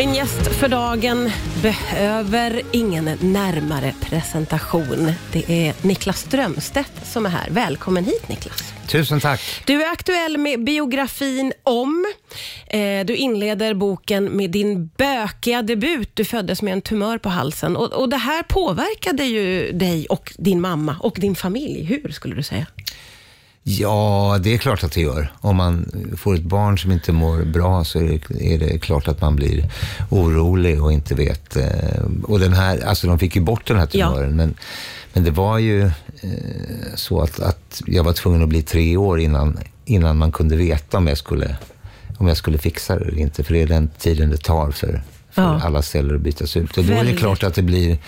Min gäst för dagen behöver ingen närmare presentation. Det är Niklas Strömstedt som är här. Välkommen hit Niklas. Tusen tack. Du är aktuell med biografin Om. Eh, du inleder boken med din bökiga debut. Du föddes med en tumör på halsen. Och, och Det här påverkade ju dig och din mamma och din familj. Hur skulle du säga? Ja, det är klart att det gör. Om man får ett barn som inte mår bra så är det, är det klart att man blir orolig och inte vet. eh, Och den här, alltså de fick ju bort den här tumören, men, men det var ju eh, så att, att jag var tvungen att bli tre år innan, innan man kunde veta om jag skulle, om jag skulle fixa det eller inte. För det är den tiden det tar för, för Ja. alla celler att bytas ut. Och då är det klart att det blir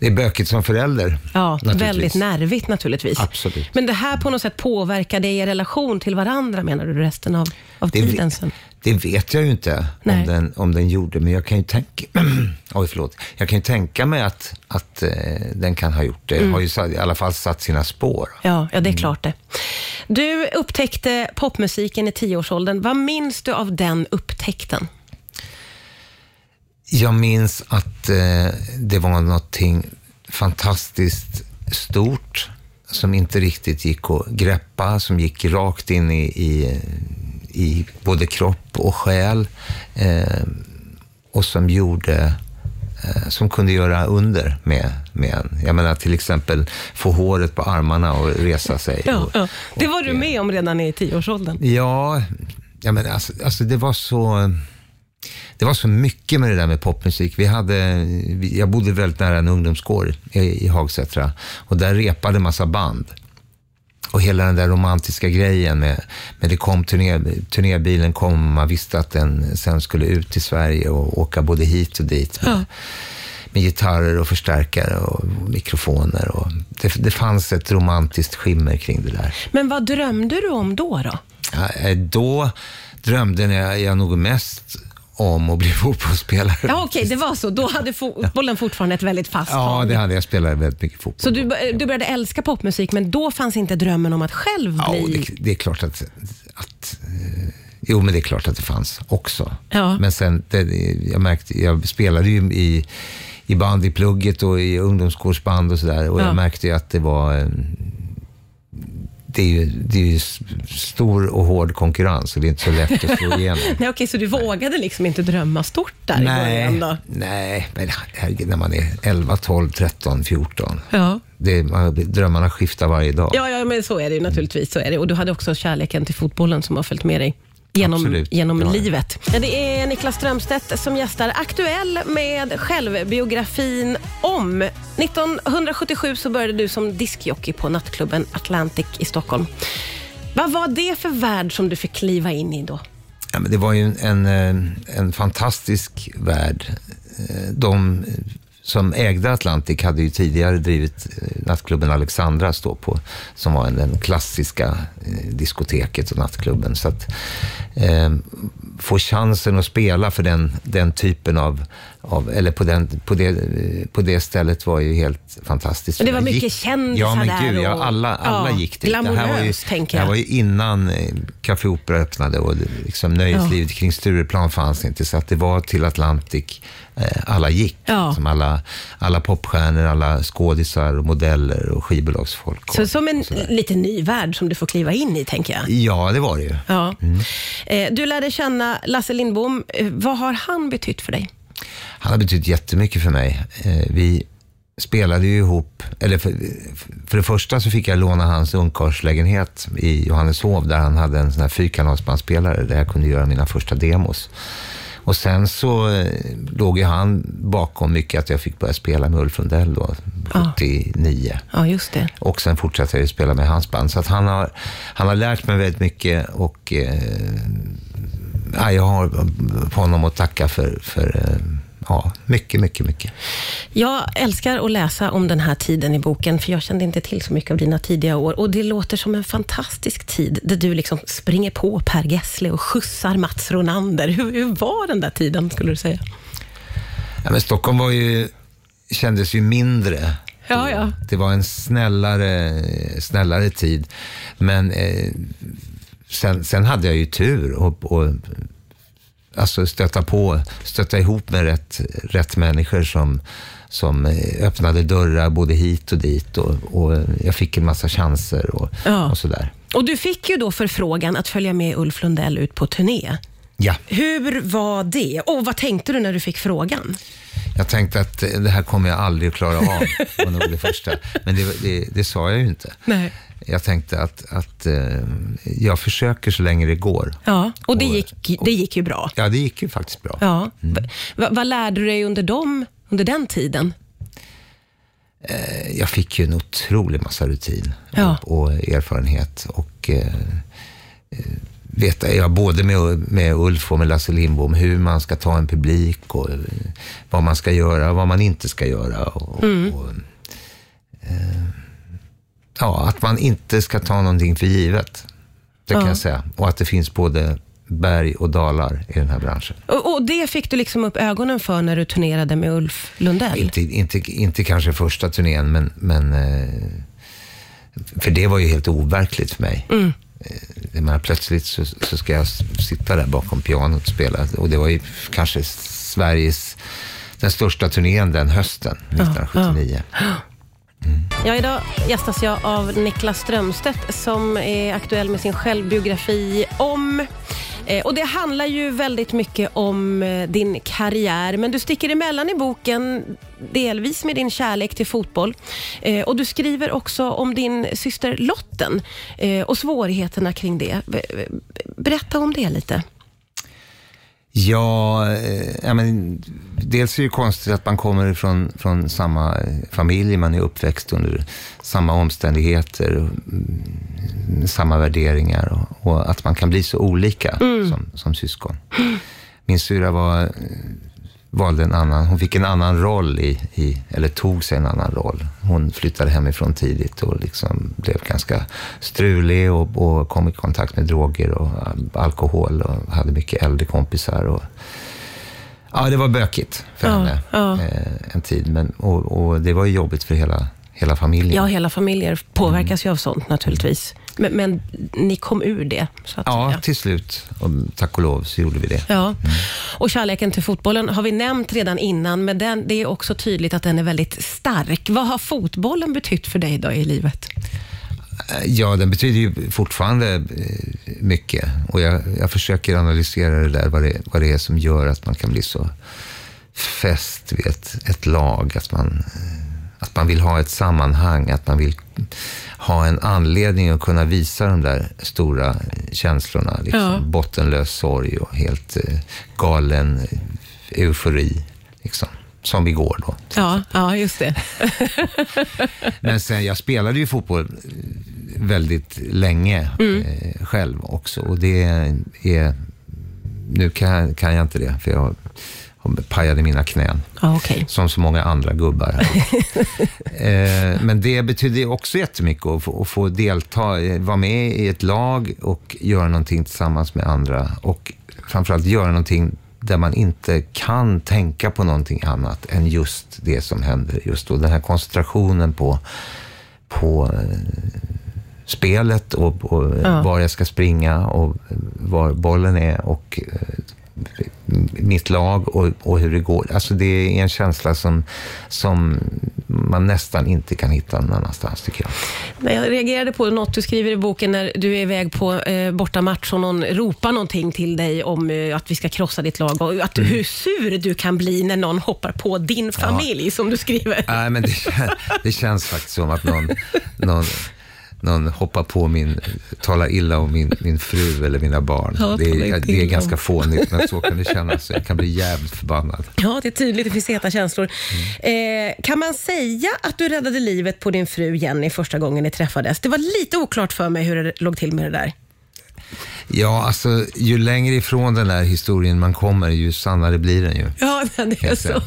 det är bökigt som förälder. Ja, väldigt nervigt naturligtvis. Absolut. Men det här på något sätt påverkade er relation till varandra menar du resten av, av Det, tiden sen? det vet jag ju inte Nej. om den, om den gjorde, men jag kan ju tänka, oj, förlåt. Jag kan ju tänka mig att, att eh, den kan ha gjort det. Mm. Har ju i alla fall satt sina spår. Ja, ja, det Mm. är klart det. Du upptäckte popmusiken i tioårsåldern. Vad minns du av den upptäckten? Jag minns att eh, det var någonting fantastiskt stort som inte riktigt gick att greppa, som gick rakt in i, i, i både kropp och själ eh, och som gjorde eh, som kunde göra under med, med en. Jag menar till exempel få håret på armarna och resa sig. Ja, och, ja. Det var och, du med om redan i tioårsåldern. Ja, ja men alltså, alltså det var så... Det var så mycket med det där med popmusik. Vi hade, jag bodde väldigt nära en ungdomsgård i, i Hagsätra och där repade massa band. Och hela den där romantiska grejen med, med det kom turné, turnébilen kom man visste att den sen skulle ut till Sverige och åka både hit och dit med, med gitarrer och förstärkare och mikrofoner. Och det, det fanns ett romantiskt skimmer kring det där. Men vad drömde du om då? då? Ja, eh, Då drömde jag, jag nog mest om att bli fotbollsspelare. Ja, Okej, det var så. Då hade fotbollen fortfarande ett väldigt fast Ja, tag. det hade jag. spelat väldigt mycket fotboll. Så du, bör- du började älska popmusik, men då fanns inte drömmen om att själv Ja, bli... det, det är klart att... att eh, jo, men det är klart att det fanns också. Ja. Men sen, det, jag märkte, jag spelade ju i, i band i plugget och i ungdomsgårdsband och sådär. Och Ja. jag märkte ju att det var... eh, Det är, ju, det är ju stor och hård konkurrens och det är inte så lätt att slå igenom. Nej, okej, så du vågade liksom inte drömma stort där i början då? nej, men herregud, när man är 11, 12, 13, 14. Ja. Det, man, drömmarna skiftar varje dag. Ja, ja, men så är det ju naturligtvis. Så är det. Och du hade också kärleken till fotbollen som har följt med dig genom, Absolut, genom jag. livet. Ja, Det är Niklas Strömstedt som gästar, aktuell med självbiografin om. 1977 så började du som diskjockey på nattklubben Atlantic i Stockholm. Vad var det för värld som du fick kliva in i då? Ja, men det var ju en, en, en fantastisk värld. Eh, De som ägde Atlantic hade ju tidigare drivit eh, nattklubben Alexandra stå på, som var den klassiska eh, diskoteket och nattklubben. Så att eh, få chansen att spela för den, den typen av, av eller på, den, på, det, eh, på det stället var ju helt fantastiskt. Men det var Jag mycket kändisar Ja, men där gud, ja, och- alla, alla ja, gick dit. Det här var ju, tänker det här jag. var ju innan Café Opera öppnade och liksom, nöjeslivet kring Stureplan fanns inte. Så att det var till Atlantic alla gick. Ja. Som alla, alla popstjärnor, alla skådisar och modeller och skivbolagsfolk. Och, Så som en och sådär. lite ny värld som du får kliva in i, tänker jag. Ja, det var det ju. Ja. Mm. Eh, Du lärde känna Lasse Lindbom. Eh, Vad har han betytt för dig? Han har betytt jättemycket för mig. Eh, Vi spelade ju ihop, eller för, för det första så fick jag låna hans ungkarlslägenhet i Johanneshov där han hade en sån här fyrkanalsbandspelare där jag kunde göra mina första demos. Och sen så eh, låg ju han bakom mycket att jag fick börja spela med Ulf Lundell då, 79. Ja, just det. Och sen fortsatte jag spela med hans band. Så att han, har, han har lärt mig väldigt mycket och eh, ja, jag har honom att tacka för, för eh, ja, mycket, mycket, mycket. Jag älskar att läsa om den här tiden i boken, för jag kände inte till så mycket av dina tidiga år. Och Det låter som en fantastisk tid, där du liksom springer på Per Gessle och skjutsar Mats Ronander. Hur, hur var den där tiden, skulle du säga? Ja, men Stockholm var ju, kändes ju mindre. Ja, ja. Det var en snällare, snällare tid. Men eh, sen, sen hade jag ju tur och, och alltså stöta på, stöta ihop med rätt, rätt människor som, som eh, öppnade dörrar både hit och dit och, och jag fick en massa chanser och, Ja. och sådär. Och du fick ju då förfrågan att följa med Ulf Lundell ut på turné. Ja, Hur var det? Och vad tänkte du när du fick frågan? jag tänkte att eh, det här kommer jag aldrig att klara av, var nog det första. Men det, det, det sa jag ju inte. Nej. Jag tänkte att, att eh, jag försöker så länge det går. Ja, och det Och- gick, det gick ju bra. Ja, det gick ju faktiskt bra. Ja. Va, vad lärde du dig under, dem, under den tiden? Jag fick ju en otrolig massa rutin Ja. och, och erfarenhet. Och eh, eh, veta, ja, både med, med Ulf och med Lasse Lindbom, hur man ska ta en publik och eh, vad man ska göra, vad man inte ska göra. Och, Mm. och, eh, ja, att man inte ska ta någonting för givet. Det kan Ja. jag säga. Och att det finns både berg och dalar i den här branschen. Och, och det fick du liksom upp ögonen för när du turnerade med Ulf Lundell? Inte, inte, inte kanske första turnén, men, men eh, för det var ju helt overkligt för mig. Mm. Eh, Jag menar, plötsligt så, så ska jag sitta där bakom pianot och spela. Och det var ju kanske Sveriges, den största turnén den hösten, 1979. Ja, Mm. Ja, idag gästas jag av Niklas Strömstedt som är aktuell med sin självbiografi om eh, och Det handlar ju väldigt mycket om eh, din karriär, men du sticker emellan i boken delvis med din kärlek till fotboll. Eh, Och Du skriver också om din syster Lotten eh, och svårigheterna kring det. Berätta om det lite. Ja, eh, ja men, dels är det konstigt att man kommer från, från samma eh, familj, man är uppväxt under samma omständigheter, och, mm, samma värderingar och, och att man kan bli så olika som, som syskon. Min syra var, eh, valde en annan, hon fick en annan roll i, i, eller tog sig en annan roll. Hon flyttade hemifrån tidigt och liksom blev ganska strulig och, och kom i kontakt med droger och alkohol och hade mycket äldre kompisar. Och, ja, det var bökigt för Ja, henne ja. eh, en tid, men, och, och det var ju jobbigt för hela, hela familjen. Ja, hela familjer påverkas ju av sånt naturligtvis. Men, men ni kom ur det, så att Ja, säga. till slut, och tack och lov, så gjorde vi det. Ja. Och kärleken till fotbollen har vi nämnt redan innan, men den, det är också tydligt att den är väldigt stark. Vad har fotbollen betytt för dig då i livet? Eh, ja, den betyder ju fortfarande eh, mycket. Och jag, jag försöker analysera det där, vad det, vad det är som gör att man kan bli så fäst vid ett, ett lag. Att man, eh, att man vill ha ett sammanhang, att man vill ha en anledning att kunna visa de där stora känslorna. Liksom Ja. Bottenlös sorg och helt eh, galen eh, eufori. Liksom. Som vi går då. Ja, ja just det. Men sen, jag spelade ju fotboll eh, väldigt länge eh, själv också. Och det är... Nu kan, kan jag inte det, för jag pajade mina knän. Ja, okej. Som så många andra gubbar. här. eh, men det betyder också jättemycket att få, att få delta, eh, vara med i ett lag och göra någonting tillsammans med andra. Och framförallt göra någonting där man inte kan tänka på någonting annat än just det som händer just då. Den här koncentrationen på, på eh, spelet och, och Ja. var jag ska springa och var bollen är och eh, mitt lag och, och hur det går. Alltså det är en känsla som, som man nästan inte kan hitta någon annanstans tycker jag. Men jag reagerade på något du skriver i boken när du är iväg på eh, bortamatch och någon ropar någonting till dig om eh, att vi ska krossa ditt lag och att, hur sur du kan bli när någon hoppar på din familj, som du skriver. Nej, men det, det känns faktiskt som att någon, någon, någon hoppar på min, talar illa om min, min fru eller mina barn. Ja, det, är, det är ganska fånigt, men så kan det kännas. Jag kan bli jävligt förbannad. Ja, det är tydligt. Det finns heta känslor. Eh, kan man säga att du räddade livet på din fru Jenny första gången ni träffades? Det var lite oklart för mig hur det låg till med det där. Ja, alltså ju längre ifrån den där historien man kommer, ju sannare blir den ju. Ja, det är så.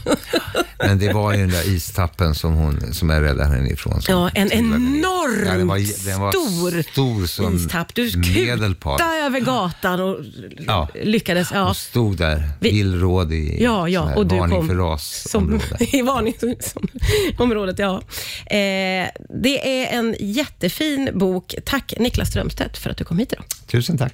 Men det var ju den där istappen som, hon, som jag räddade henne ifrån. Ja, en enormt Ja, den var, den var stor stor som istapp. Du kutade över gatan och Ja. lyckades. Ja. Hon stod där, Vi- villråd i Ja, ja, och du varning kom för som, rasområde. i varningsområdet. Ja. Eh, det är en jättefin bok. Tack Niklas Strömstedt för att du kom hit idag. Tusen tack.